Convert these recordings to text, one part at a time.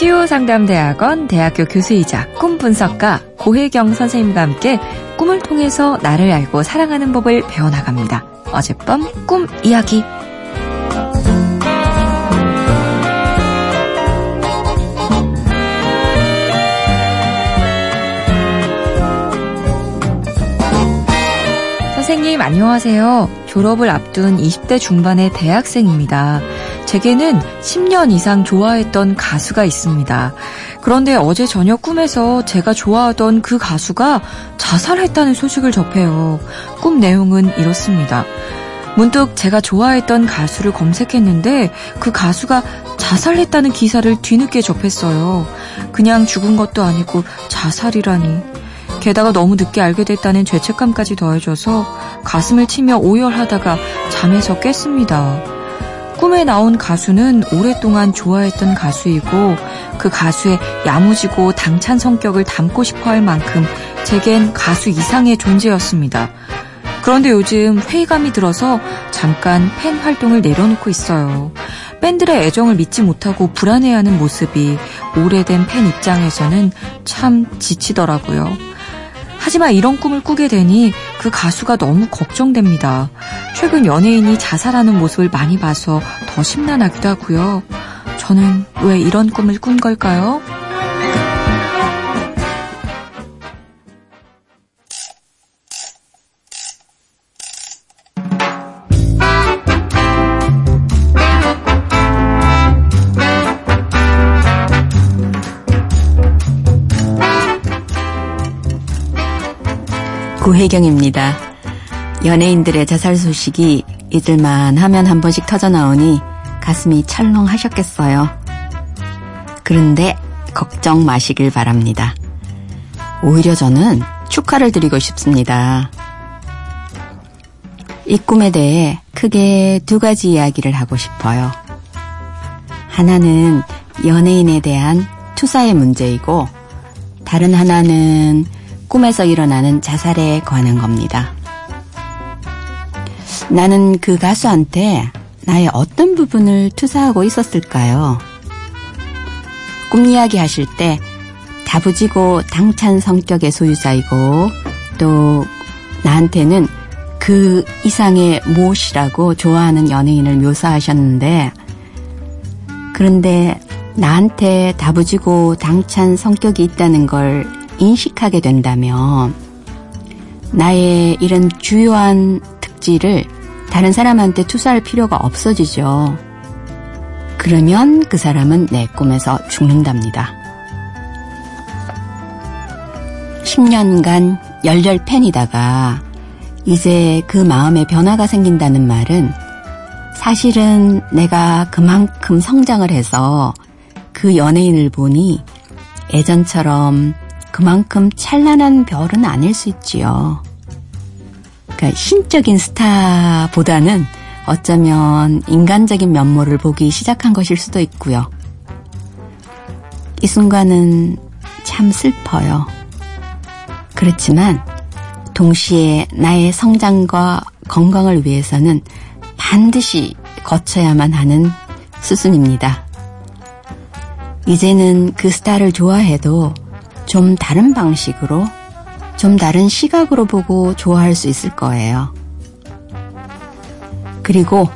치유상담대학원 대학교 교수이자 꿈 분석가 고혜경 선생님과 함께 꿈을 통해서 나를 알고 사랑하는 법을 배워나갑니다. 어젯밤 꿈 이야기. 선생님 안녕하세요. 졸업을 앞둔 20대 중반의 대학생입니다. 제게는 10년 이상 좋아했던 가수가 있습니다. 그런데 어제 저녁 꿈에서 제가 좋아하던 그 가수가 자살했다는 소식을 접해요. 꿈 내용은 이렇습니다. 문득 제가 좋아했던 가수를 검색했는데 그 가수가 자살했다는 기사를 뒤늦게 접했어요. 그냥 죽은 것도 아니고 자살이라니. 게다가 너무 늦게 알게 됐다는 죄책감까지 더해져서 가슴을 치며 오열하다가 잠에서 깼습니다. 꿈에 나온 가수는 오랫동안 좋아했던 가수이고 그 가수의 야무지고 당찬 성격을 담고 싶어 할 만큼 제겐 가수 이상의 존재였습니다. 그런데 요즘 회의감이 들어서 잠깐 팬 활동을 내려놓고 있어요. 밴들의 애정을 믿지 못하고 불안해하는 모습이 오래된 팬 입장에서는 참 지치더라고요. 하지만 이런 꿈을 꾸게 되니 그 가수가 너무 걱정됩니다. 최근 연예인이 자살하는 모습을 많이 봐서 더 심란하기도 하고요. 저는 왜 이런 꿈을 꾼 걸까요? 구혜경입니다. 연예인들의 자살 소식이 잊을만 하면 한 번씩 터져 나오니 가슴이 철렁하셨겠어요. 그런데 걱정 마시길 바랍니다. 오히려 저는 축하를 드리고 싶습니다. 이 꿈에 대해 크게 두 가지 이야기를 하고 싶어요. 하나는 연예인에 대한 투사의 문제이고, 다른 하나는 꿈에서 일어나는 자살에 관한 겁니다. 나는 그 가수한테 나의 어떤 부분을 투사하고 있었을까요? 꿈 이야기 하실 때 다부지고 당찬 성격의 소유자이고 또 나한테는 그 이상의 무엇이라고 좋아하는 연예인을 묘사하셨는데 그런데 나한테 다부지고 당찬 성격이 있다는 걸 인식하게 된다면 나의 이런 주요한 특질을 다른 사람한테 투사할 필요가 없어지죠. 그러면 그 사람은 내 꿈에서 죽는답니다. 10년간 열렬 팬이다가 이제 그 마음에 변화가 생긴다는 말은 사실은 내가 그만큼 성장을 해서 그 연예인을 보니 예전처럼 그만큼 찬란한 별은 아닐 수 있지요. 그러니까 신적인 스타보다는 어쩌면 인간적인 면모를 보기 시작한 것일 수도 있고요. 이 순간은 참 슬퍼요. 그렇지만 동시에 나의 성장과 건강을 위해서는 반드시 거쳐야만 하는 수순입니다. 이제는 그 스타를 좋아해도 좀 다른 방식으로, 좀 다른 시각으로 보고 좋아할 수 있을 거예요. 그리고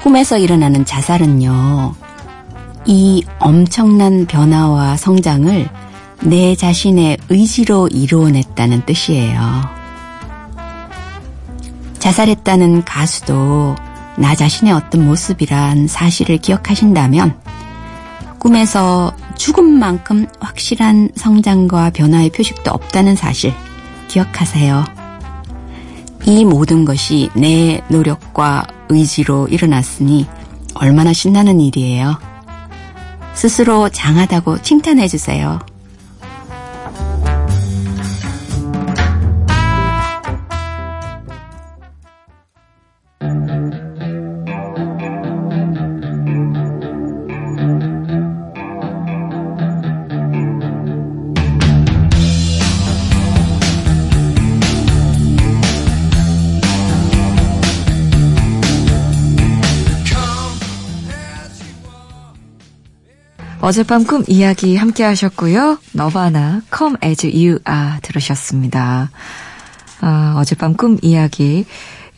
꿈에서 일어나는 자살은요, 이 엄청난 변화와 성장을 내 자신의 의지로 이루어냈다는 뜻이에요. 자살했다는 가수도 나 자신의 어떤 모습이란 사실을 기억하신다면 꿈에서 죽음만큼 확실한 성장과 변화의 표식도 없다는 사실 기억하세요. 이 모든 것이 내 노력과 의지로 일어났으니 얼마나 신나는 일이에요. 스스로 장하다고 칭찬해 주세요. 어젯밤 꿈 이야기 함께 하셨고요. 너바나 Come As You Are 들으셨습니다. 아, 어젯밤 꿈 이야기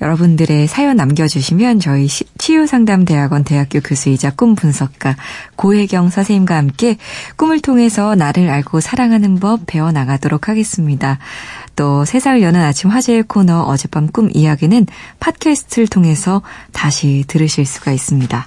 여러분들의 사연 남겨주시면 저희 치유상담대학원 대학교 교수이자 꿈 분석가 고혜경 선생님과 함께 꿈을 통해서 나를 알고 사랑하는 법 배워나가도록 하겠습니다. 또 세상을 여는 아침 화제의 코너 어젯밤 꿈 이야기는 팟캐스트를 통해서 다시 들으실 수가 있습니다.